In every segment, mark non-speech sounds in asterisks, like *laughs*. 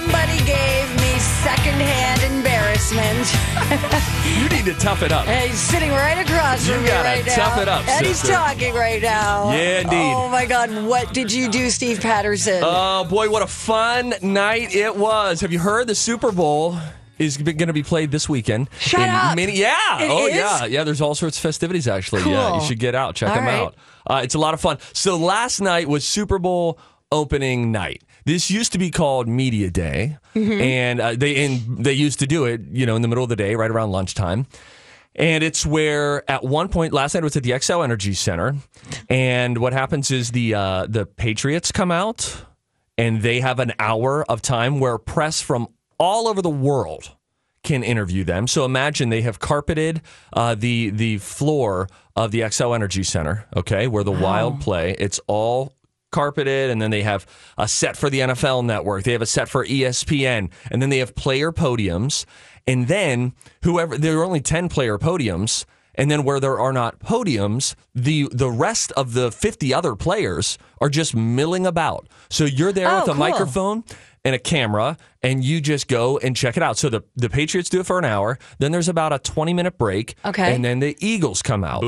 Somebody gave me secondhand embarrassment. You need to tough it up. And he's sitting right across You from me right now. tough it up, And he's talking right now. Yeah, indeed. Oh my God. What did you do, Steve Patterson? Oh boy, what a fun night it was! Have you heard the Super Bowl? Is going to be played this weekend. Shut up. Many, yeah. It oh is? yeah. Yeah. There's all sorts of festivities actually. Yeah. You should get out. Check All them right. out. Uh, it's a lot of fun. So last night was Super Bowl opening night. This used to be called Media Day, Mm-hmm. and uh, they and they used to do it, you know, in the middle of the day, right around lunchtime. And it's where at one point last night it was at the Xcel Energy Center, and what happens is the uh, the Patriots come out, and they have an hour of time where press from all over the world can interview them. So imagine they have carpeted uh, the the floor of the Xcel Energy Center, okay, where the Wild play. It's all carpeted, and then they have a set for the NFL Network. They have a set for ESPN, and then they have player podiums, and then whoever there are only ten player podiums. And then where there are not podiums, the the rest of the 50 other players are just milling about. So you're there Oh, with a cool. microphone and a camera and you just go and check it out. So the, the Patriots do it for an hour, then there's about a 20 minute break. Okay. And then the Eagles come out.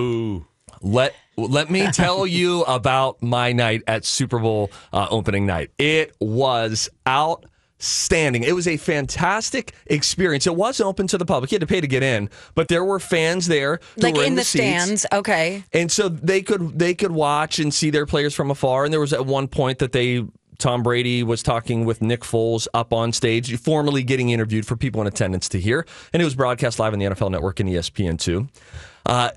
Let let me tell *laughs* you about my night at Super Bowl uh, opening night. It was outstanding. It was a fantastic experience. It was open to the public. You had to pay to get in, but there were fans there like were in the, seats. stands. Okay. And so they could they could watch and see their players from afar. And there was at one point that they Tom Brady was talking with Nick Foles up on stage, formally getting interviewed for people in attendance to hear. And it was broadcast live on the NFL Network and E ESPN two. Uh,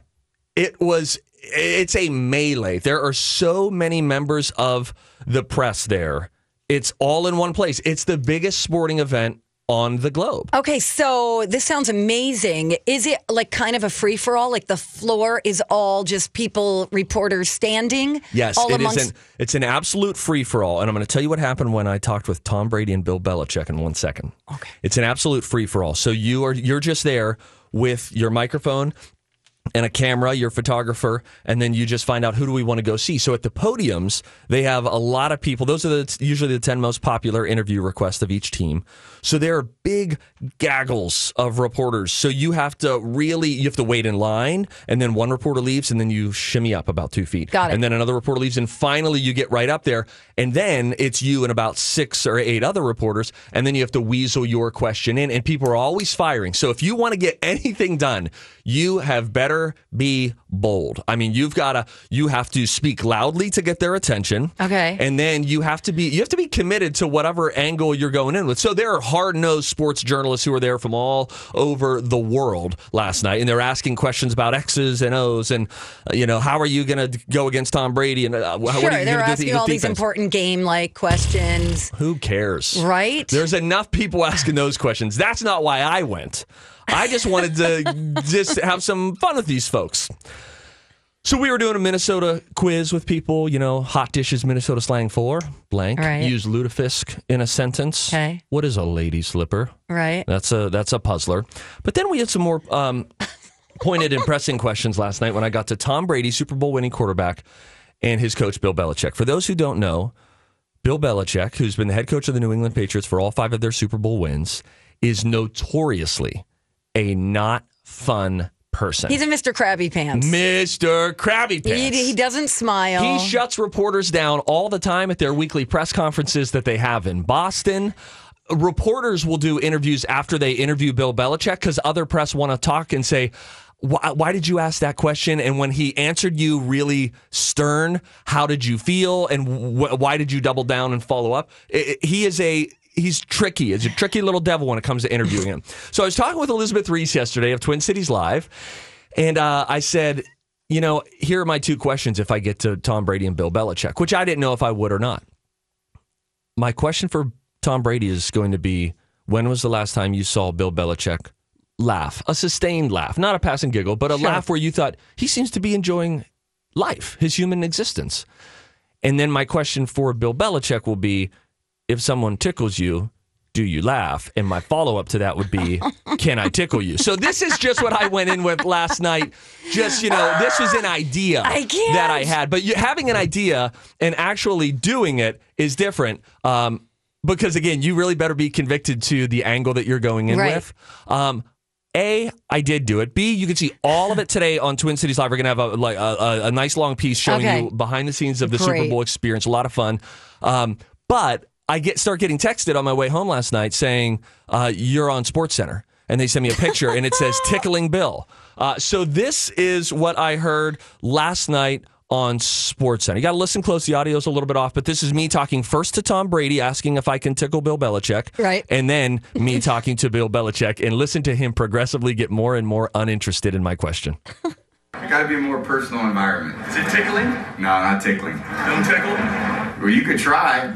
it was it's a melee. There are so many members of the press there. It's all in one place. It's the biggest sporting event on the globe. Okay, so this sounds amazing. Is it like kind of a free for all? Like the floor is all just people, reporters standing? Yes, all it is amongst. an it's an absolute free for all, and I'm going to tell you what happened when I talked with Tom Brady and Bill Belichick in one second. Okay, it's an absolute free for all. So you are you're just there with your microphone and a camera, your photographer, and then you just find out who do we want to go see. So at the podiums, they have a lot of people. Those are the, usually the 10 most popular interview requests of each team. So there are big gaggles of reporters. So you have to really, you have to wait in line, and then one reporter leaves, and then you shimmy up about two feet. Got it. And then another reporter leaves, and finally you get right up there, and then it's you and about six or eight other reporters, and then you have to weasel your question in, and people are always firing. So if you want to get *laughs* anything done, you have better be bold. I mean, you've got to, you have to speak loudly to get their attention. Okay. And then you have to be, you have to be committed to whatever angle you're going in with. So there are hard nosed sports journalists who are there from all over the world last night, and they're asking questions about X's and O's, and uh, you know, how are you going to go against Tom Brady? And uh, what Sure, are you they're going to do with the asking all these important game like questions, Who cares? right? There's enough people asking those questions. That's not why I went. I just wanted to *laughs* just have some fun with these folks. So we were doing a Minnesota quiz with people, you know, hot dishes Minnesota slang for blank. Right. Use lutefisk in a sentence. Okay. What is a lady slipper? right. That's a that's a puzzler. But then we had some more um, *laughs* pointed and pressing questions last night when I got to Tom Brady, Super Bowl winning quarterback, and his coach Bill Belichick. For those who don't know, Bill Belichick, who's been the head coach of the New England Patriots for all five of their Super Bowl wins, is notoriously a not fun person. He's a Mr. Krabby Pants. Mr. Krabby Pants. He, he doesn't smile. He shuts reporters down all the time at their weekly press conferences that they have in Boston. Reporters will do interviews after they interview Bill Belichick because other press want to talk and say, why, why did you ask that question? And when he answered you really stern, how did you feel? And wh- why did you double down and follow up? I- I- he is a he's tricky. He's a tricky little devil when it comes to interviewing him. *laughs* So I was talking with Elizabeth Ries yesterday of Twin Cities Live, and uh, I said, you know, here are my two questions if I get to Tom Brady and Bill Belichick, which I didn't know if I would or not. My question for Tom Brady is going to be when was the last time you saw Bill Belichick laugh? A sustained laugh, not a passing giggle, but a Sure. laugh where you thought he seems to be enjoying life, his human existence. And then my question for Bill Belichick will be if someone tickles you, do you laugh? And my follow up to that would be, *laughs* can I tickle you? So this is just what I went in with last night. Just, you know, this was an idea I that I had. But you, having an idea and actually doing it is different. Um, because again, you really better be convicted to the angle that you're going in Right. with. Um, a, I did do it. B, you can see all of it today on Twin Cities Live. We're gonna have a like a, a, nice long piece showing Okay. you behind the scenes of the Super Bowl experience. A lot of fun. Um, but I get start getting texted on my way home last night saying uh, you're on Sports Center, and they send me a picture and it says tickling Bill. Uh, so this is what I heard last night on Sports Center. You got to listen close. The audio's a little bit off, but this is me talking first to Tom Brady, asking if I can tickle Bill Belichick, Right. and then me *laughs* talking to Bill Belichick, and listen to him progressively get more and more uninterested in my question. *laughs* It gotta be a more personal environment. Is it tickling? No, not tickling. Don't tickle? Well, you could try.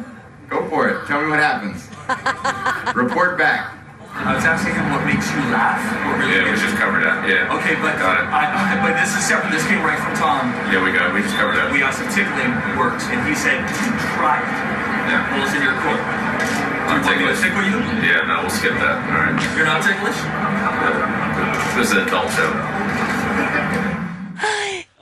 Go for it. Tell me what happens. *laughs* Report back. I was asking him what makes you laugh. What really Yeah, we makes just covered that. Yeah. Okay, but Got it. Uh, I, I, but this is separate. This came right from Tom. Yeah, we got. We just covered that. We asked if tickling works, and he said try it. Yeah. Well, it's in your court. I'm Want me ticklish. tickle you? Yeah, no, we'll skip that. All right. You're not ticklish? This is an adult show. *gasps*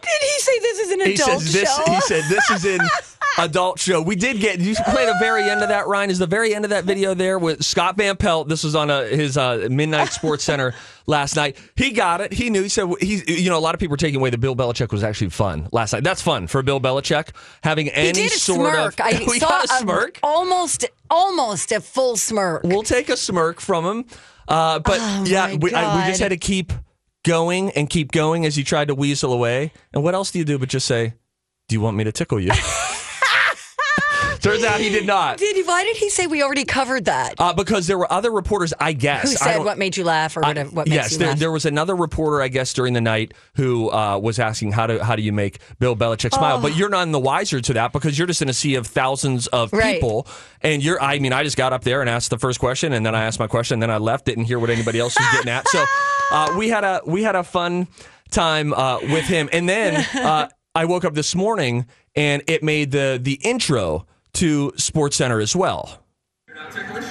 Did he say this is an adult He adult says this. show? He said this is in *laughs* adult show. We did get. You play the very end of that. Ryan is the very end of that video there with Scott Van Pelt. This was on a, his uh, Midnight Sports Center *laughs* last night. He got it. He knew. He said he's. You know, a lot of people are taking away that Bill Belichick was actually fun last night. That's fun for Bill Belichick having any he sort smirk. of. I *laughs* we saw got a smirk. almost, almost a full smirk. We'll take a smirk from him. Uh, but Oh, yeah, we, I, we just had to keep going and keep going as he tried to weasel away. And what else do you do but just say, "Do you want me to tickle you?" *laughs* Turns out he did not. Did he? Why did he say we already covered that? Uh, because there were other reporters, I guess. Who I said what made you laugh or I- whatever? What makes yes, you there, there was another reporter, I guess, during the night who uh, was asking how do how do you make Bill Belichick smile? But you're none the wiser to that because you're just in a sea of thousands of Oh. Right. people, and you're. I mean, I just got up there and asked the first question, and then I asked my question, and then I left, didn't hear what anybody else was getting at. So uh, we had a we had a fun time uh, with him, and then *laughs* uh, I woke up this morning and it made the the intro to Sports Center as well. You're not ticklish?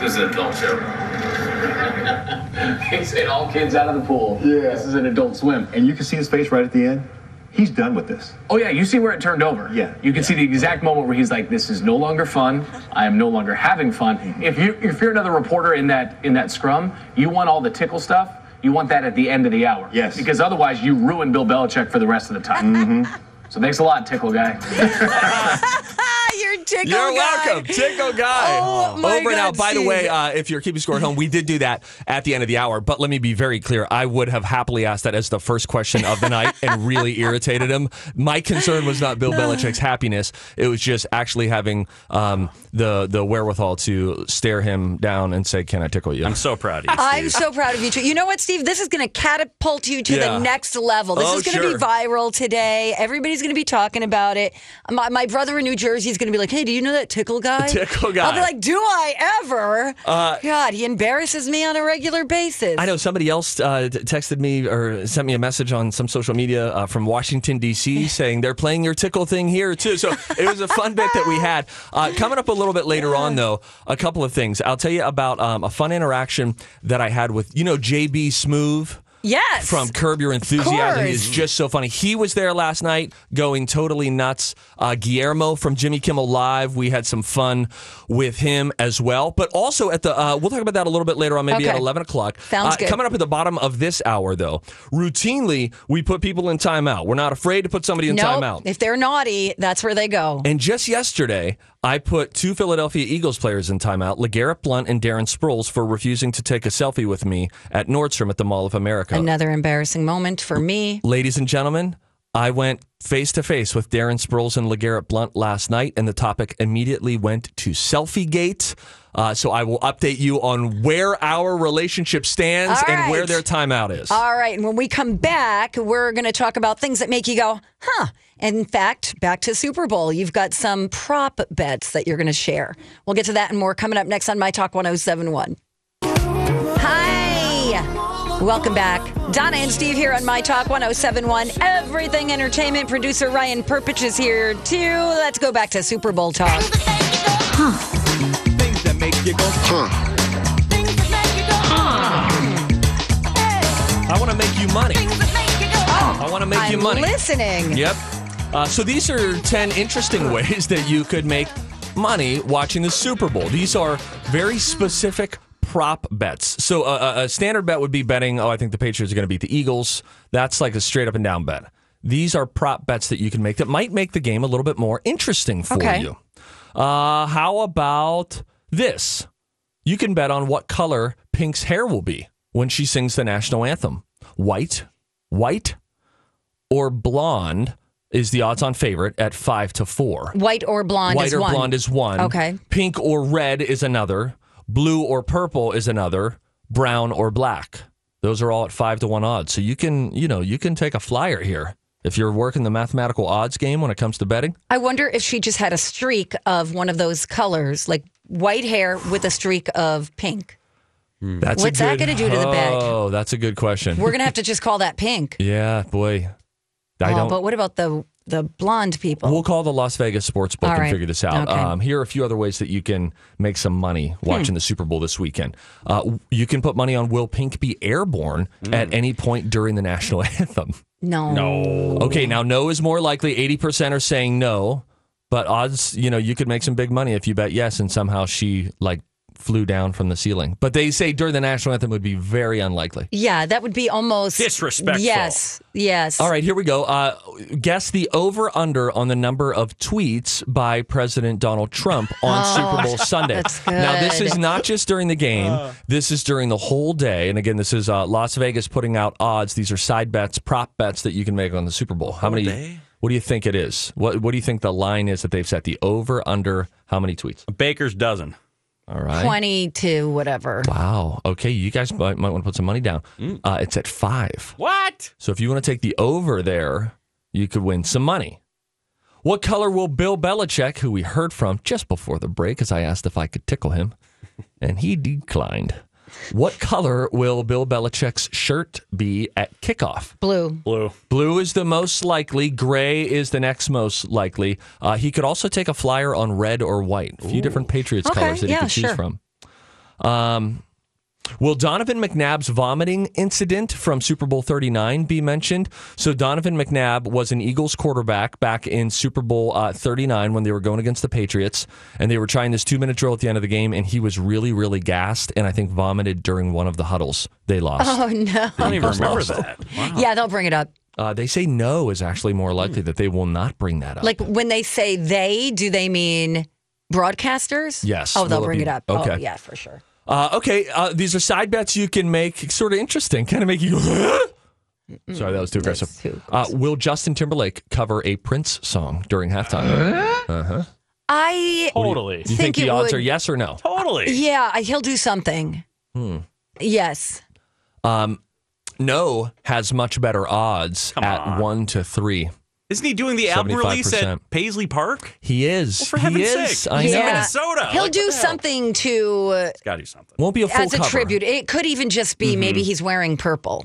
This is an adult show. *laughs* He said all kids out of the pool. Yeah. This is an adult swim. And you can see his face right at the end. He's done with this. Oh yeah, you see where it turned over. Yeah. You can see the exact moment where he's like, "This is no longer fun. I am no longer having fun." If you if you're another reporter in that in that scrum, you want all the tickle stuff. You want that at the end of the hour. Yes. Because otherwise, you ruin Bill Belichick for the rest of the time. Mm-hmm. *laughs* So thanks a lot, tickle guy. *laughs* *laughs* *laughs* you're tickle You're guy. welcome, Tickle Guy. Oh, my Over now. God, By the Steve. way, uh, if you're keeping score at home, we did do that at the end of the hour. But let me be very clear: I would have happily asked that as the first question of the night, and really *laughs* irritated him. My concern was not Bill Belichick's happiness; it was just actually having um, the the wherewithal to stare him down and say, "Can I tickle you?" I'm so proud of you. I'm so proud of you too. You know what, Steve? This is going to catapult you to Yeah. the next level. This Oh, is going to sure. be viral today. Everybody's going to be talking about it. My, my brother in New Jersey is going to be like, "Hey, do you know that tickle guy?" Tickle guy. I'll be like, "Do I ever?" Uh, God, he embarrasses me on a regular basis. I know somebody else uh, texted me or sent me a message on some social media uh, from Washington D.C. *laughs* saying they're playing your tickle thing here too. So it was a fun bit that we had. Uh, coming up a little bit later on, though, a couple of things. I'll tell you about um, a fun interaction that I had with you know JB Smoove. Yes. From Curb Your Enthusiasm. Is just so funny. He was there last night going totally nuts. Uh, Guillermo from Jimmy Kimmel Live, we had some fun with him as well. But also at the, uh, we'll talk about that a little bit later on, maybe at 11 o'clock. Sounds Uh, good. Coming up at the bottom of this hour, though, routinely we put people in timeout. We're not afraid to put somebody in Nope. timeout. If they're naughty, that's where they go. And just yesterday, I put two Philadelphia Eagles players in timeout, LeGarrette Blount and Darren Sproles, for refusing to take a selfie with me at Nordstrom at the Mall of America. Another embarrassing moment for me. Ladies and gentlemen, I went face to face with Darren Sproles and LeGarrette Blount last night, and the topic immediately went to Selfie Gate. Uh, so I will update you on where our relationship stands All and where their timeout is. All right. And when we come back, we're going to talk about things that make you go, huh. In fact, back to Super Bowl, you've got some prop bets that you're going to share. We'll get to that and more coming up next on My Talk 1071. Hi. Welcome back. Donna and Steve here on My Talk 1071. Everything Entertainment. Producer Ryan Perpich is here too. Let's go back to Super Bowl talk. I want to make you money. I want to make you I'm money. listening. Yep. Uh, so these are 10 interesting *laughs* ways that you could make money watching the Super Bowl. These are very specific prop bets. So a, a- a standard bet would be betting, oh, I think the Patriots are going to beat the Eagles. That's like a straight up and down bet. These are prop bets that you can make that might make the game a little bit more interesting for Okay. you. Uh, how about this? You can bet on what color Pink's hair will be when she sings the national anthem. White, white, or blonde is the odds on favorite at five to four. White or blonde White is or one. blonde is one. Okay. Pink or red is another. Blue or purple is another. Brown or black. Those are all at five to one odds. So you can, you know, you can take a flyer here if you're working the mathematical odds game when it comes to betting. I wonder if she just had a streak of one of those colors, like white hair with a streak of pink. That's What's that gonna do to the bet? Oh, that's a good question. We're gonna have to just call that pink. *laughs* yeah, boy. I oh, don't. but what about the the blonde people? We'll call the Las Vegas sports book All and figure this out. Okay. Um, here are a few other ways that you can make some money Hmm. watching the Super Bowl this weekend. Uh, you can put money on Will Pink be airborne Hmm. at any point during the national *laughs* anthem. no, No. Okay, now no is more likely. 80% are saying no, but odds, you know, you could make some big money if you bet yes and somehow she like flew down from the ceiling. But they say during the national anthem would be very unlikely. Yeah, that would be almost Disrespectful. Yes, yes. All right, here we go. Uh, guess the over under on the number of tweets by President Donald Trump on Super Bowl *laughs* Sunday. Oh, that's Now, this is not just during the game, this is during the whole day. And again, this is uh, Las Vegas putting out odds. These are side bets, prop bets that you can make on the Super Bowl. How many? day? What do you think it is? What What do you think the line is that they've set? The over under how many tweets? A baker's dozen. All right. Twenty to whatever. Wow. Okay, you guys might, might want to put some money down. Mm. Uh, it's at five. What? So if you want to take the over there, you could win some money. What color will Bill Belichick, who we heard from just before the break, as I asked if I could tickle him, *laughs* and he declined. What color will Bill Belichick's shirt be at kickoff? Blue. Blue. Blue is the most likely. Gray is the next most likely. Uh, he could also take a flyer on red or white. A few different Patriots Okay, colors that he could choose sure. from. Um, will Donovan McNabb's vomiting incident from Super Bowl 39 be mentioned? So Donovan McNabb was an Eagles quarterback back in Super Bowl uh, 39 when they were going against the Patriots, and they were trying this two-minute drill at the end of the game, and he was really, really gassed, and I think vomited during one of the huddles they lost. Oh no. I don't even remember lost. that. Wow. Yeah, they'll bring it up. Uh, they say no is actually more likely that they will not bring that up. Like when they say they, do they mean broadcasters? Yes. Oh, they'll Will it bring be- it up. okay. Oh, yeah, for sure. Uh, okay, uh, these are side bets you can make, sort of interesting, kind of make you. go, Sorry, that was too aggressive. That's too uh, will Justin Timberlake cover a Prince song during halftime? I Totally. Do you think, think the odds would- are yes or no? Totally. yeah, he'll do something. Hmm. Yes. No has much better odds Come at on. one to three. Isn't he doing the album release 75%. at Paisley Park? He is. Well, for he heaven's is. sake. I He's know. in Minnesota. He'll Like, do what the hell? something to uh, He's got to do something. Won't be a full as a cover. tribute. It could even just be maybe he's wearing purple.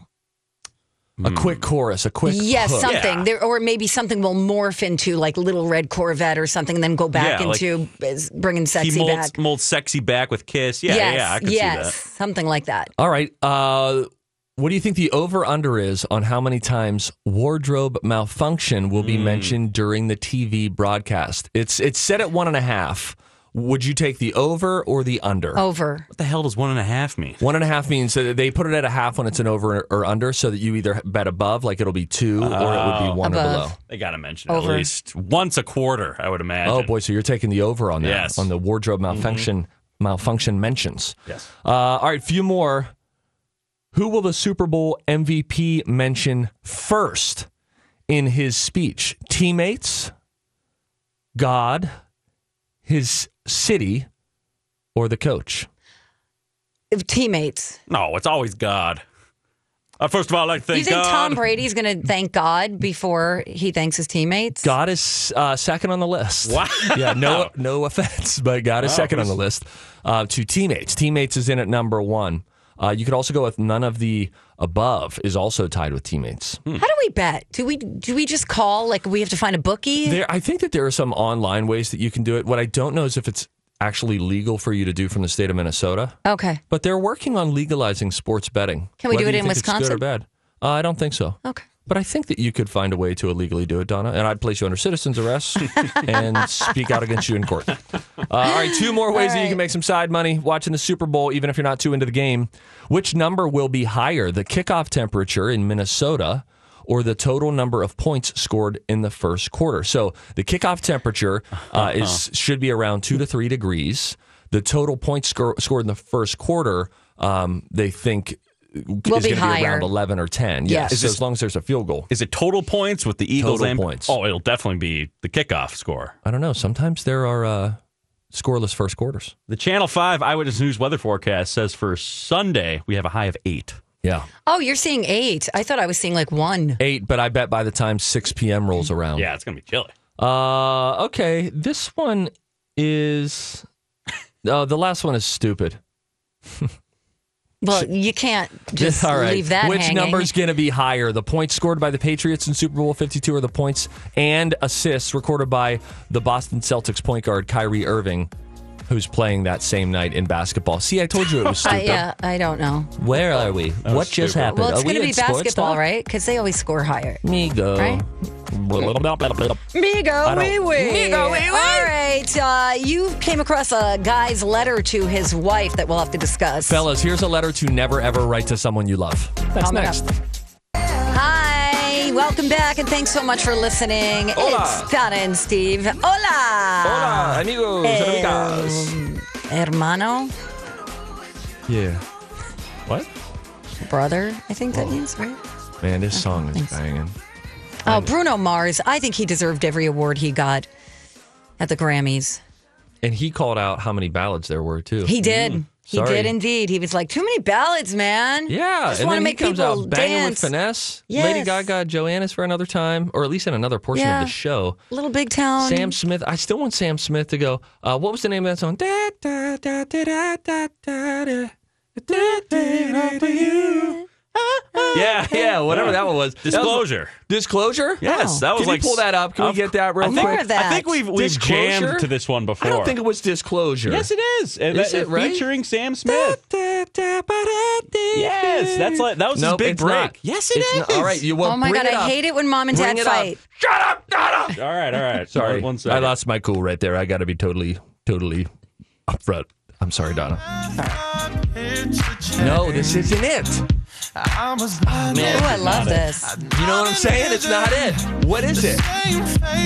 A quick chorus, a quick Yes, hook. something Yeah. there, or maybe something will morph into like Little Red Corvette or something, and then go back Yeah, into is bringing He sexy molds, back. molds sexy back with Kiss. Yeah, yes, yeah, I can yes, see something like that. All right. Uh, what do you think the over under is on how many times wardrobe malfunction will be mentioned during the TV broadcast? It's it's set at one and a half. Would you take the over or the under? Over. What the hell does one and a half mean? One and a half means that they put it at a half when it's an over or under, so that you either bet above, like it'll be two, or it would be one or below. They got to mention it Over. at least once a quarter, I would imagine. Oh boy, so you're taking the over on that Yes. on the wardrobe malfunction malfunction mentions. Yes. Uh, all right, few more. Who will the Super Bowl MVP mention first in his speech? Teammates, God, his city, or the coach? If Teammates. No, it's always God. Uh, first of all, I'd like to thank you think God. Tom Brady's going to thank God before he thanks his teammates? God is uh, second on the list. Wow. *laughs* Yeah, no, no offense, but God is Wow, second on the list. Uh, to teammates, teammates is in at number one. Uh, you could also go with none of the above is also tied with teammates. How do we bet? Do we do we just call like we have to find a bookie? There, I think that there are some online ways that you can do it. What I don't know is if it's actually legal for you to do from the state of Minnesota, okay. but they're working on legalizing sports betting. Can we do it in think it's good or Wisconsin? bad? Uh, I don't think so. Okay. But I think that you could find a way to illegally do it, Donna. And I'd place you under citizen's arrest *laughs* and speak out against you in court. Uh, all right, two more ways that you can make some side money watching the Super Bowl, even if you're not too into the game. Which number will be higher, the kickoff temperature in Minnesota? Or the total number of points scored in the first quarter. So the kickoff temperature uh, *laughs* is should be around two to three degrees. The total points score, scored in the first quarter, um, they think Will be going to be higher. around 11 or 10. Yes. Yes, Is so this- as long as there's a field goal. Is it total points with the Eagles Total and points. Oh, it'll definitely be the kickoff score. I don't know. Sometimes there are uh, scoreless first quarters. The Channel 5 Eyewitness News weather forecast says for Sunday we have a high of 8. Yeah. Oh, you're seeing eight. I thought I was seeing like one. Eight, but I bet by the time 6 p.m. rolls around. Yeah, it's going to be chilly. Uh, okay. This one is. Oh, the last one is stupid. *laughs* Well, you can't *laughs* just All right. leave that Which hanging. number's going to be higher? The points scored by the Patriots in Super Bowl 52 or the points and assists recorded by the Boston Celtics point guard Kyrie Irving, who's playing that same night in basketball? See, I told you it was *laughs* Uh, stupid. yeah, I don't know. Where are we? What just stupid. happened? Well, it's going to be basketball, talk? right? Because they always score higher. Me go. Right? Migo, I don't- wee wee. Migo, wee wee. All right. Uh, you came across a guy's letter to his wife that we'll have to discuss. Fellas, here's a letter to never ever write to someone you love. That's Coming next. up. Hi, welcome back, and thanks so much for listening. Hola. It's Donna and Steve. Hola. Hola, amigos, Eh, amigas. Hermano, Yeah. What? brother, I think that means, right? Man, this song is thanks. banging. Oh, Bruno Mars. I think he deserved every award he got at the Grammys. And he called out how many ballads there were too. He did. He Sorry. did indeed. He was like, too many ballads, man. yeah, I Just and want then to he make comes people out banging dance. with finesse. Yes. Lady Gaga, Joannis for another time, or at least in another portion Yeah. of the show. Little Big Town. Sam Smith. I still want Sam Smith to go. Uh, what was the name of that song? Da, da, da, da, da, da, da, da. Da, da, da, you. Yeah, yeah, whatever that one was. That was- Disclosure. Disclosure? Yes, that was Can like you pull that up? Can we Of- get that real I think, quick? that. I think we've we've Disclosure? jammed to this one before. I don't think it was disclosure. Yes, it is. And Is that- it right? Featuring Sam Smith. Yes, Yes, that's like that was nope, his big it's break. Not. Yes, it it's is. Not. All right, you well, Oh my bring God, it I hate it when mom and Bring dad it up. fight. Shut up, Donna. All right, all right. Sorry, One, one I lost my cool right there. I got to be totally, totally upfront. I'm sorry, Donna. No, this isn't it. Oh, I love this. You know what I'm saying? It's not it. What is it?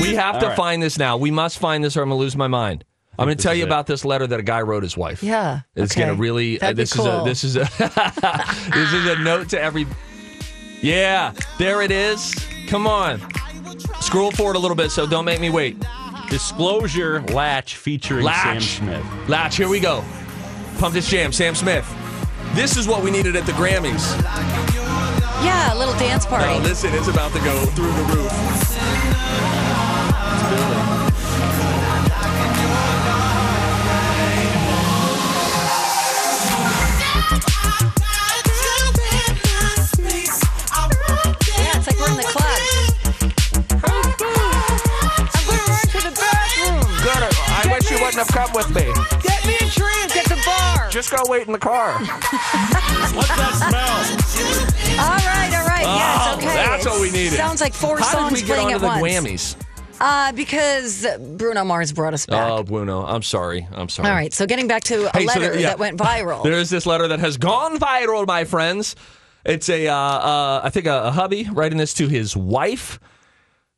We have to right. find this now. We must find this, or I'm gonna lose my mind. I'm going to tell you about this letter that a guy wrote his wife. Yeah. It's okay. going to really. uh, That'd be this cool. is a. This is a. *laughs* this is a note to every. Yeah, there it is. Come on. Scroll forward a little bit, so don't make me wait. Disclosure Latch featuring Latch. Sam Smith. Latch, here we go. Pump this jam, Sam Smith. This is what we needed at the Grammys. Yeah, a little dance party. Now listen, it's about to go through the roof. It's building. yeah, it's like we're in the club. I'm gonna run to the bathroom. Good. I wish you wouldn't have come with me. Get me a Just go wait in the car. *laughs* What's that smell? All right, all right. yes, Oh, okay. that's what we It needed. Sounds like four How songs did we get playing onto at the once. Grammys? Uh, because Bruno Mars brought us back. Oh, Bruno, I'm sorry. I'm sorry. All right, so getting back to a Hey, so letter there- yeah. that went viral. There is this letter that has gone viral, my friends. It's a, uh, uh, I think, a, a hubby writing this to his wife.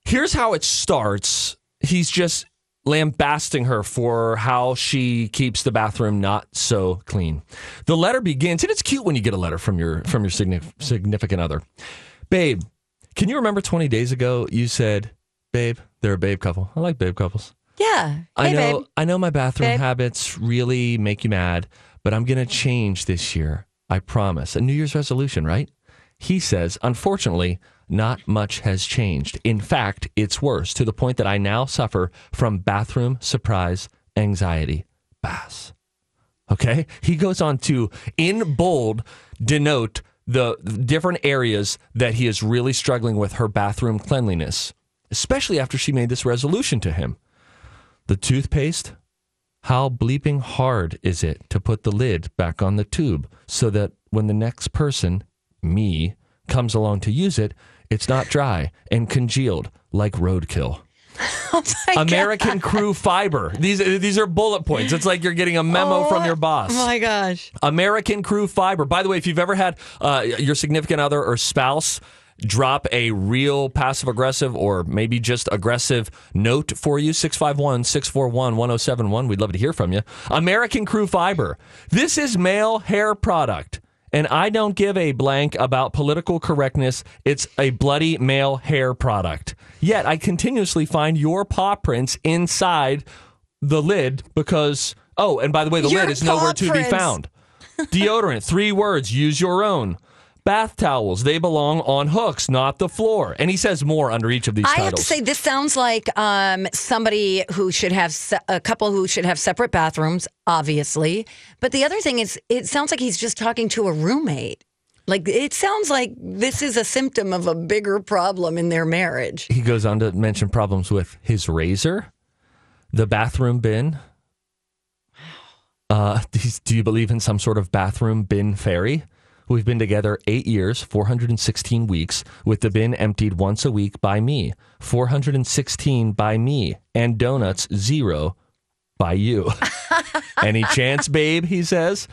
Here's how it starts. He's just lambasting her for how she keeps the bathroom not so clean. The letter begins, and it's cute when you get a letter from your from your significant other. Babe, can you remember 20 days ago you said, "Babe, they're a babe couple." I like babe couples. yeah. I know babe. I know my bathroom Babe. habits really make you mad, but I'm going to change this year. I promise. A New Year's resolution, right? He says, unfortunately, not much has changed. In fact, it's worse to the point that I now suffer from bathroom surprise anxiety. Bass. Okay? He goes on to, in bold, denote the different areas that he is really struggling with her bathroom cleanliness, especially after she made this resolution to him. The toothpaste? How bleeping hard is it to put the lid back on the tube so that when the next person, me, comes along to use it, It's not dry and congealed like roadkill. *laughs* Oh American God. Crew Fiber. These these are bullet points. It's like you're getting a memo from your boss. Oh my gosh. American Crew Fiber. By the way, if you've ever had uh, your significant other or spouse drop a real passive aggressive or maybe just aggressive note for you, 651 641 1071, we'd love to hear from you. American Crew Fiber. This is male hair product. And I don't give a blank about political correctness. It's a bloody male hair product. Yet I continuously find your paw prints inside the lid because, oh, and by the way, the Your lid is nowhere paw to be found. Deodorant, three words, use your own. Bath towels, they belong on hooks, not the floor. And he says more under each of these I titles. have to say, this sounds like um, somebody who should have se- a couple who should have separate bathrooms, obviously. But the other thing is, it sounds like he's just talking to a roommate. Like it sounds like this is a symptom of a bigger problem in their marriage. he goes on to mention problems with his razor, the bathroom bin. Uh, *laughs* do- do you believe in some sort of bathroom bin fairy? We've been together eight years, 416 weeks, with the bin emptied once a week by me, 416 by me, and donuts zero by you. *laughs* Any chance, babe? He says.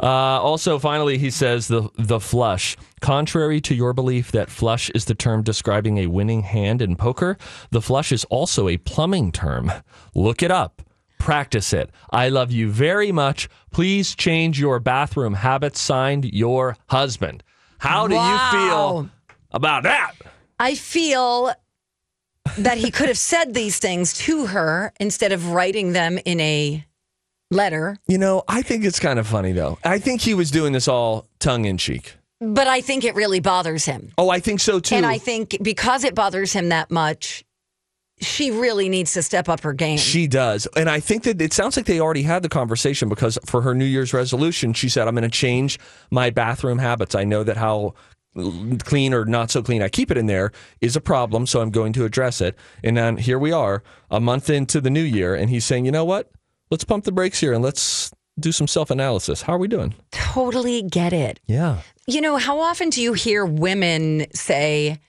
Uh, also, finally, he says the the flush. Contrary to your belief that flush is the term describing a winning hand in poker, the flush is also a plumbing term. Look it up. Practice it. I love you very much. Please change your bathroom habits. Signed, your husband. How do you feel about that? I feel that he could have said these things to her instead of writing them in a letter. You know, I think it's kind of funny though. I think he was doing this all tongue in cheek. But I think it really bothers him. Oh, I think so too. And I think because it bothers him that much, she really needs to step up her game. She does. And I think that it sounds like they already had the conversation because for her New Year's resolution, she said, I'm going to change my bathroom habits. I know that how clean or not so clean I keep it in there is a problem, so I'm going to address it. And then here we are, a month into the new year, and he's saying, you know what? Let's pump the brakes here and let's do some self analysis. How are we doing? totally get it. Yeah. You know, how often do you hear women say,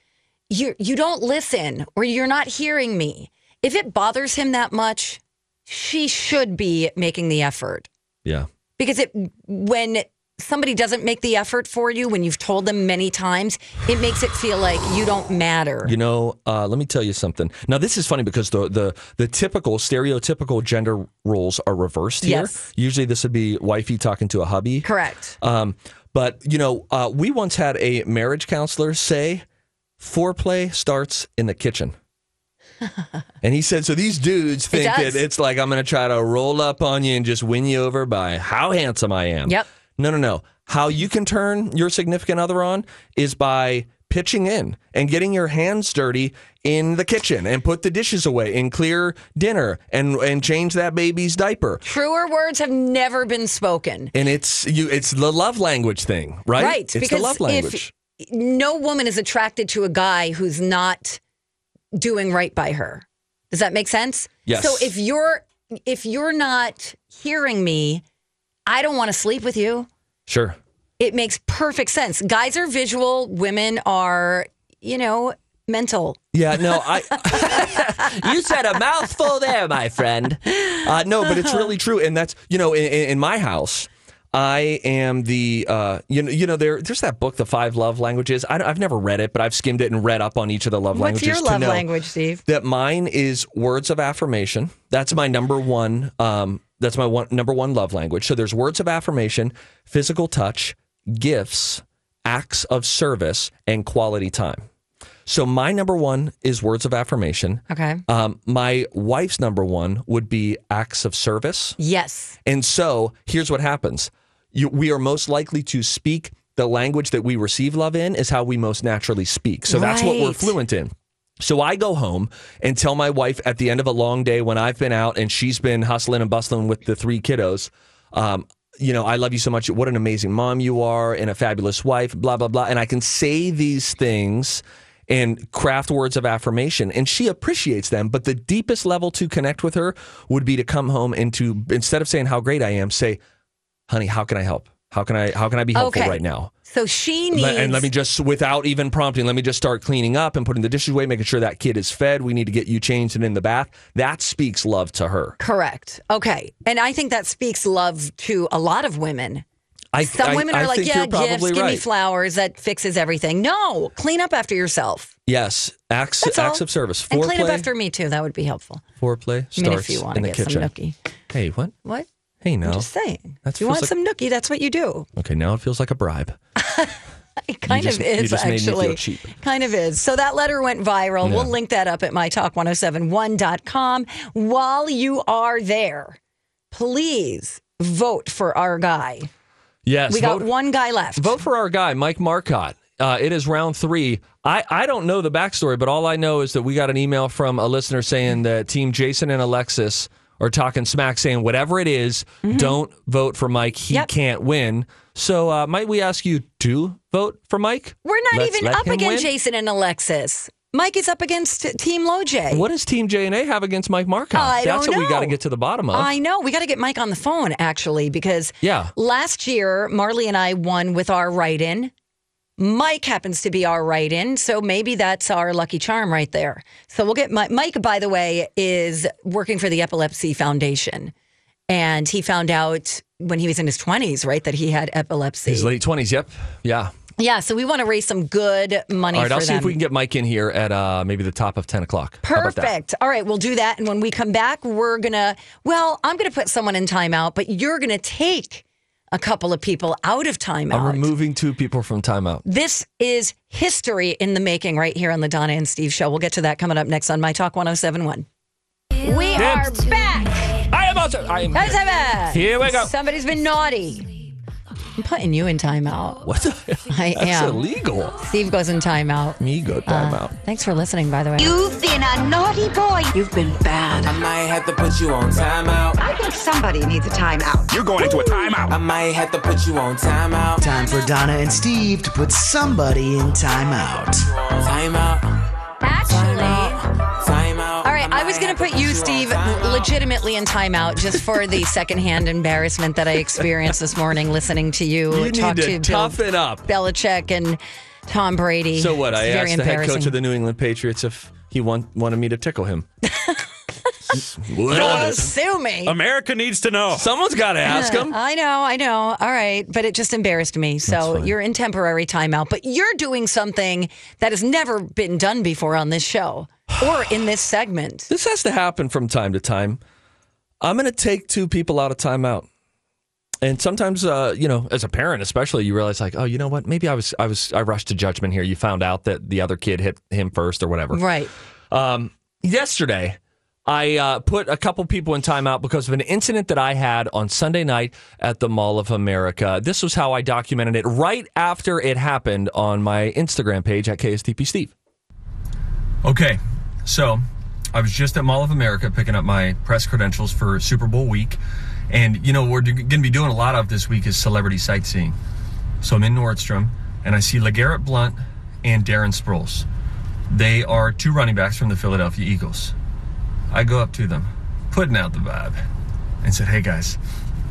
you, you don't listen or you're not hearing me? If it bothers him that much, she should be making the effort. Yeah. Because it when somebody doesn't make the effort for you when you've told them many times, it makes it feel like you don't matter. You know, uh, let me tell you something. Now, this is funny because the the the typical stereotypical gender roles are reversed here. Yes. Usually, this would be wifey talking to a hubby. Correct. Um, but you know, uh, we once had a marriage counselor say, "Foreplay starts in the kitchen." *laughs* and he said, "So these dudes think that it's like I'm going to try to roll up on you and just win you over by how handsome I am." Yep. No, no, no. How you can turn your significant other on is by pitching in and getting your hands dirty in the kitchen and put the dishes away and clear dinner and and change that baby's diaper. Truer words have never been spoken. And it's you it's the love language thing, right? Right. It's because the love language. No woman is attracted to a guy who's not doing right by her. Does that make sense? Yes. So if you're if you're not hearing me, I don't want to sleep with you. sure. It makes perfect sense. Guys are visual, women are, you know, mental. Yeah, no, I. *laughs* you said a mouthful there, my friend. Uh, no, but it's really true, and that's you know, in in my house, I am the uh, you know, you know, there there's that book, The Five Love Languages. I, have never read it, but I've skimmed it and read up on each of the love What's languages. What's your love language, Steve? That mine is words of affirmation. That's my number one. Um, that's my one number one love language. So there's words of affirmation, physical touch, gifts, acts of service, and quality time. So my number one is words of affirmation. Okay. Um, my wife's number one would be acts of service. Yes. And so here's what happens: you, we are most likely to speak the language that we receive love in is how we most naturally speak. So that's what we're fluent in. So I go home and tell my wife at the end of a long day when I've been out and she's been hustling and bustling with the three kiddos. Um, you know, I love you so much. What an amazing mom you are and a fabulous wife, blah, blah, blah. And I can say these things and craft words of affirmation and she appreciates them. But the deepest level to connect with her would be to come home and to, instead of saying how great I am, say, honey, how can I help? How can I how can I be helpful Okay. right now? So she needs. And let me just, without even prompting, let me just start cleaning up and putting the dishes away, making sure that kid is fed. We need to get you changed and in the bath. That speaks love to her. Correct. Okay. And I think that speaks love to a lot of women. I, Some I- women I are like, yeah, gifts, probably give me flowers, that fixes everything. No, clean up after yourself. Yes, acts That's all. acts of service. And clean up after me too. That would be helpful. foreplay I mean, starts if you want in to the get kitchen. some nookie. Hey, what? What? Hey, no. I'm just saying. That if you want like- some nookie, that's what you do. Okay, now it feels like a bribe. *laughs* It kind just- of is just made me feel actually. cheap. Kind of is. So that letter went viral. We'll link that up at mytalk1071.com. While you are there, please vote for our guy. Yes, We got vote, one guy left. vote for our guy, Mike Marcotte. Uh, it is round three. I, I don't know the backstory, but all I know is that we got an email from a listener saying that Team Jason and Alexis are talking smack, saying whatever it is, don't vote for Mike. He Mm-hmm. Yep. can't win. So uh, might we ask you to vote for Mike? We're not Let's even up against? Jason and Alexis. Mike is up against Team Loj. What does Team J and A have against Mike Marcotte? I That's don't what we got to get to the bottom of. I know. We got to get Mike on the phone, actually, because Yeah. last year, Marley and I won with our write in. Mike happens to be our write in. So maybe that's our lucky charm right there. So we'll get Mike. Mike, by the way, is working for the Epilepsy Foundation. And he found out when he was in his 20s, right, that he had epilepsy. His late twenties. Yep. Yeah. yeah. So we want to raise some good money All right. I'll see if we can get Mike in here at uh, maybe the top of ten o'clock. How about that? Perfect. All right, we'll do that. And when we come back, we're going to, well, I'm going to put someone in timeout, but you're going to take a couple of people out of timeout. I'm removing two people from timeout. this is history in the making right here on the Donna and Steve show. We'll get to that coming up next on My Talk 1071. We are back. I am also. I am. Let's have it. Here we go. Somebody's been naughty. I'm putting you in timeout. What? The, I that's am. illegal. Steve goes in timeout. Me go uh, timeout. Thanks for listening, by the way. You've been a naughty boy. You've been bad. I might have to put you on timeout. I think somebody needs a timeout. You're going into a timeout. I might have to put you on timeout. Time for Donna and Steve to put somebody in timeout. Timeout. I was going to put you, Steve, legitimately in timeout just for the secondhand embarrassment that I experienced this morning listening to you, You talk to to Bill toughen up. Belichick and Tom Brady. So what? I It's very asked the head coach of the New England Patriots if he want, wanted me to tickle him. Don't sue me. America needs to know. Someone's got to ask him. I know, I know. All right, but it just embarrassed me. So you're in temporary timeout, but you're doing something that has never been done before on this show or in this segment. This has to happen from time to time. I'm going to take two people out of timeout. And sometimes, uh, you know, as a parent, especially, you realize like, oh, you know what? Maybe I was, I was, I rushed to judgment here. You found out that the other kid hit him first or whatever. Right. Um, yesterday, I uh, put a couple people in timeout because of an incident that I had on Sunday night at the Mall of America. This was how I documented it right after it happened on my Instagram page at KSTP Steve. Okay, so I was just at Mall of America picking up my press credentials for Super Bowl week. And, you know, we're going to be doing a lot of this week is celebrity sightseeing. So I'm in Nordstrom and I see LeGarrette Blount and Darren Sproles. They are two running backs from the Philadelphia Eagles. I go up to them, putting out the vibe, and said, Hey guys,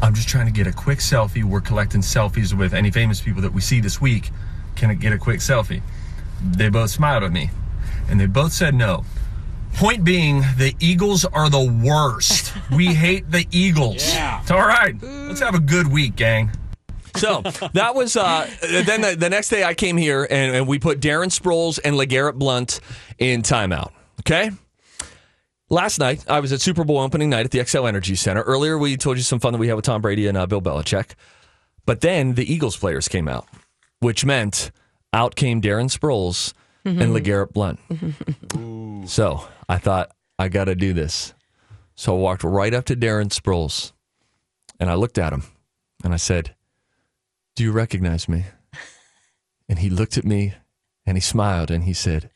I'm just trying to get a quick selfie. We're collecting selfies with any famous people that we see this week. Can I get a quick selfie? They both smiled at me, and they both said no. Point being, the Eagles are the worst. *laughs* we hate the Eagles. Yeah. All right, let's have a good week, gang. So that was uh, then the, the next day I came here and, and we put Darren Sproles and LeGarrette Blount in timeout. Okay. Last night I was at Super Bowl opening night at the Xcel Energy Center. Earlier we told you some fun that we had with Tom Brady and uh, Bill Belichick, but then the Eagles players came out, which meant out came Darren Sproles and LeGarrette Blount. so I thought I got to do this. So I walked right up to Darren Sproles and I looked at him and I said, Do you recognize me? And he looked at me and he smiled and he said,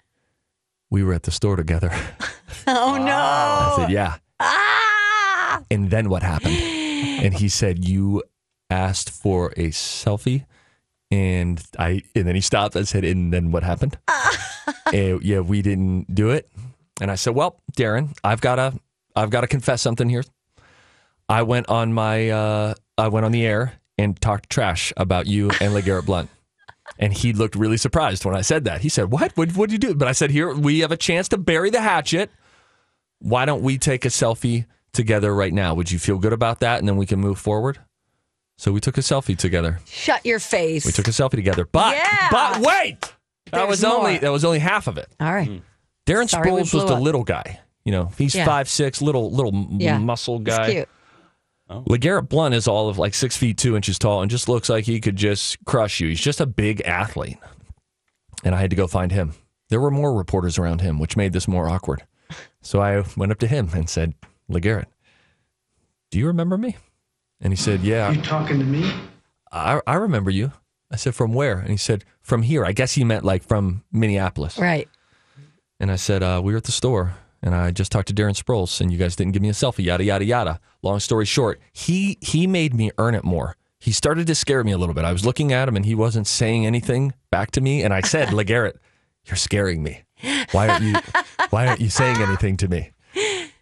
We were at the store together. *laughs* *laughs* Oh no. I said, Yeah. Ah! And then what happened? *gasps* And he said, You asked for a selfie. And I and then he stopped. I said, and then what happened? *laughs* Eh, yeah, we didn't do it. And I said, Well, Darren, I've gotta I've gotta confess something here. I went on my uh I went on the air and talked trash about you and *laughs* LeGarrette Blount. And he looked really surprised when I said that. He said, What? What would you do? But I said, Here, we have a chance to bury the hatchet. Why don't we take a selfie together right now? Would you feel good about that? And then we can move forward? So we took a selfie together. Shut your face. We took a selfie together. But Yeah. but wait. That There's was only that was only half of it. All right. Hmm. Darren Sorry Sproles was the up. little guy. You know, he's Yeah. five six, little little Yeah. muscle It's guy. cute. Oh. LeGarrette Blount is all of like six feet two inches tall and just looks like he could just crush you. He's just a big athlete. And I had to go find him. There were more reporters around him, which made this more awkward. So I went up to him and said, LeGarrette, do you remember me? And he said, Yeah. You talking to me? I, I remember you. I said, From where? And he said, From here. I guess he meant like from Minneapolis. Right. And I said, uh, We were at the store and I just talked to Darren Sproles and you guys didn't give me a selfie, yada, yada, yada. Long story short, he, he made me earn it more. He started to scare me a little bit. I was looking at him and he wasn't saying anything back to me. And I said, *laughs* LeGarrette, you're scaring me. Why aren't you, why aren't you saying anything to me?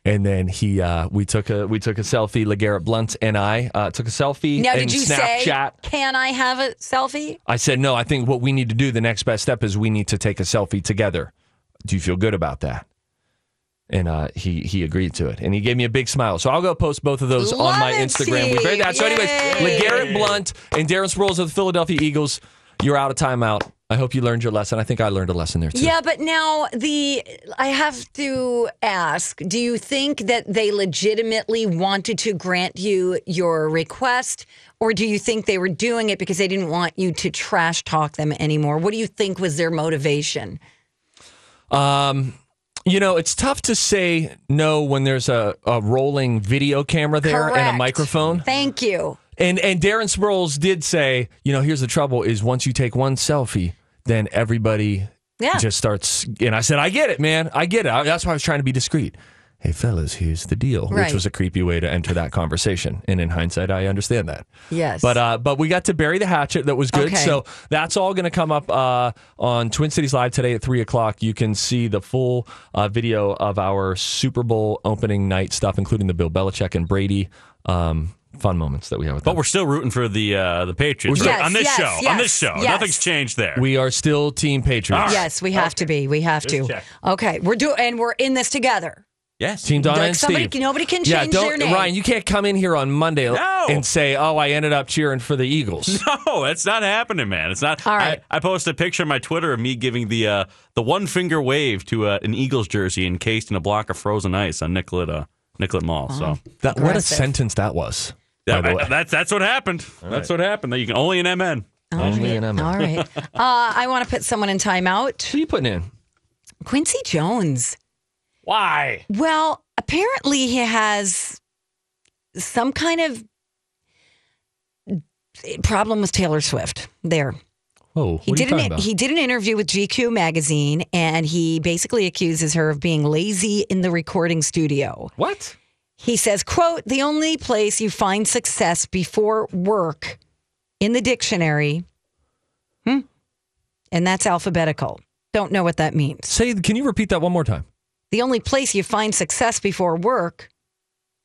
And then he, uh, we took a, we took a selfie. LeGarrette Blount and I uh, took a selfie. Now, did you Snapchat. say, can I have a selfie? I said, no, I think what we need to do, the next best step is we need to take a selfie together. Do you feel good about that? And uh, he he agreed to it, and he gave me a big smile. So I'll go post both of those Love on my Instagram. We Steve. buried that. So, anyways. LeGarrette Blount and Darren Sproles of the Philadelphia Eagles, you're out of timeout. I hope you learned your lesson. I think I learned a lesson there too. Yeah, but now the I have to ask, do you think that they legitimately wanted to grant you your request or do you think they were doing it because they didn't want you to trash talk them anymore? What do you think was their motivation? Um, you know, it's tough to say no when there's a, a rolling video camera there and a microphone. Thank you. And and Darren Sproles did say, you know, here's the trouble: is once you take one selfie, then everybody Yeah. just starts. And I said, I get it, man, I get it. I- That's why I was trying to be discreet. Hey, fellas, here's the deal, Right. which was a creepy way to enter that conversation. And in hindsight, I understand that. Yes. But uh, but we got to bury the hatchet. That was good. Okay. So that's all going to come up uh, on Twin Cities Live today at three o'clock. You can see the full uh, video of our Super Bowl opening night stuff, including the Bill Belichick and Brady um, fun moments that we have with them. But we're still rooting for the uh, the Patriots Yes, on this yes, show. yes, on this show, yes. nothing's changed there. We are still Team Patriots. Yes, we have to be. We have Just to. check. Okay, we're doing and we're in this together. yes, Team Donna Like and somebody- Steve. nobody can yeah, change don't, their name. Ryan, you can't come in here on Monday No. and say, "Oh, I ended up cheering for the Eagles." *laughs* No, that's not happening, man. It's not. All right. I, I posted a picture on my Twitter of me giving the uh, the one finger wave to uh, an Eagles jersey encased in a block of frozen ice on Nicollet uh, Nicollet Mall. So that, what a sentence that was. Yeah, by the way. that's that's what happened. That's what happened. You can only an MN. Only an Emma. All right. *laughs* Uh, I want to put someone in timeout. Who are you putting in? Quincy Jones. Why? Well, apparently he has some kind of problem with Taylor Swift. There. Oh, He are did you an about? he did an interview with GQ magazine and he basically accuses her of being lazy in the recording studio. what? He says, quote, the only place you find success before work in the dictionary, hmm, and that's alphabetical. Don't know what that means. Say, can you repeat that one more time? The only place you find success before work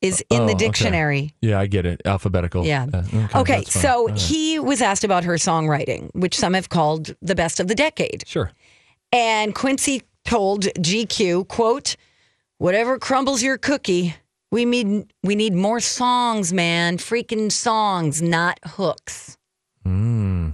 is in Oh, the okay. dictionary. Yeah, I get it. Alphabetical. Yeah. Uh, okay, fine. so right. he was asked about her songwriting, which some have called the best of the decade. sure. And Quincy told GQ, quote, whatever crumbles your cookie, we need we need more songs, man. Freaking songs, not hooks. Hmm.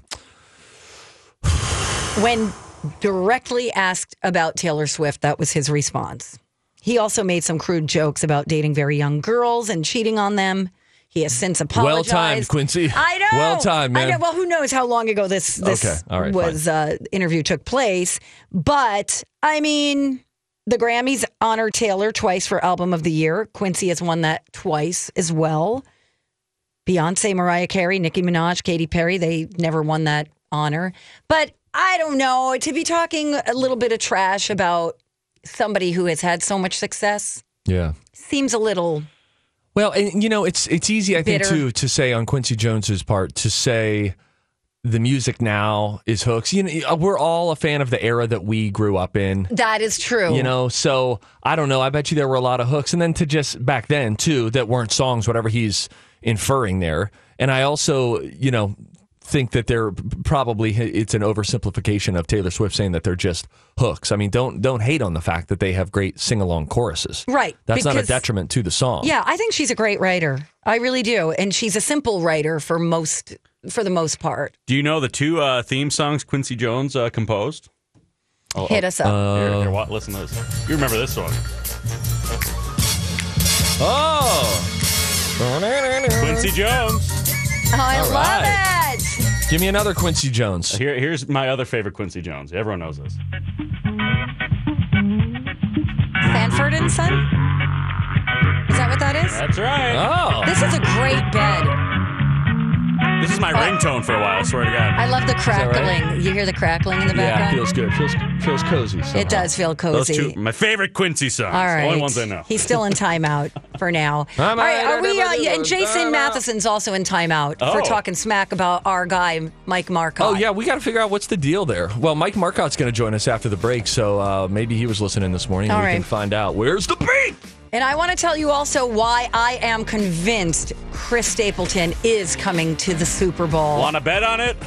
when directly asked about Taylor Swift, that was his response. He also made some crude jokes about dating very young girls and cheating on them. He has since apologized. Well timed, Quincy. I know. Well timed, man. I know. Well, who knows how long ago this this Okay, right, was uh, interview took place? But I mean, the Grammys honor Taylor twice for Album of the Year. Quincy has won that twice as well. Beyonce, Mariah Carey, Nicki Minaj, Katy Perry, they never won that honor. But I don't know. To be talking a little bit of trash about somebody who has had so much success Yeah. seems a little. Well, and you know, it's it's easy, I think, Bitter. too, to say on Quincy Jones's part to say the music now is hooks. You know, we're all a fan of the era that we grew up in. That is true. You know, so I don't know. I bet you there were a lot of hooks, and then to just back then too that weren't songs, whatever he's inferring there. And I also, you know, think that they're probably it's an oversimplification of Taylor Swift saying that they're just hooks. I mean, don't don't hate on the fact that they have great sing along choruses. Right, That's not a detriment to the song. Yeah, I think she's a great writer. I really do, and she's a simple writer for most for the most part. Do you know the two uh, theme songs Quincy Jones uh, composed? Oh, Hit oh. us up. Here, here, wa- listen to this. You remember this one? Oh. Quincy Jones. Oh, I All love right. it. Give me another Quincy Jones. Here, here's my other favorite Quincy Jones. Everyone knows this. Sanford and Son. Is that what that is? That's right. Oh. This is a great bed. This is my ringtone for a while. I swear to God. I love the crackling. right? You hear the crackling in the background. Yeah, background? feels good. Feels feels cozy. it does feel Those cozy. two, my favorite Quincy songs. All right. Only ones I know. He's still in timeout for now. *laughs* I'm All right. Are we? Uh, yeah, and Jason I'm. Matheson's also in timeout for Oh. talking smack about our guy Mike Marcotte. Oh yeah, we got to figure out what's the deal there. Well, Mike Marcotte's going to join us after the break, so uh, maybe he was listening this morning. All and we right. can find out. Where's the beat? And I want to tell you also why I am convinced Chris Stapleton is coming to the Super Bowl. Want to bet on it?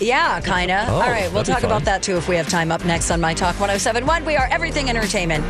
Yeah, kind of. Oh, All right, we'll talk about that too if we have time up next on My Talk 1071. We are everything entertainment.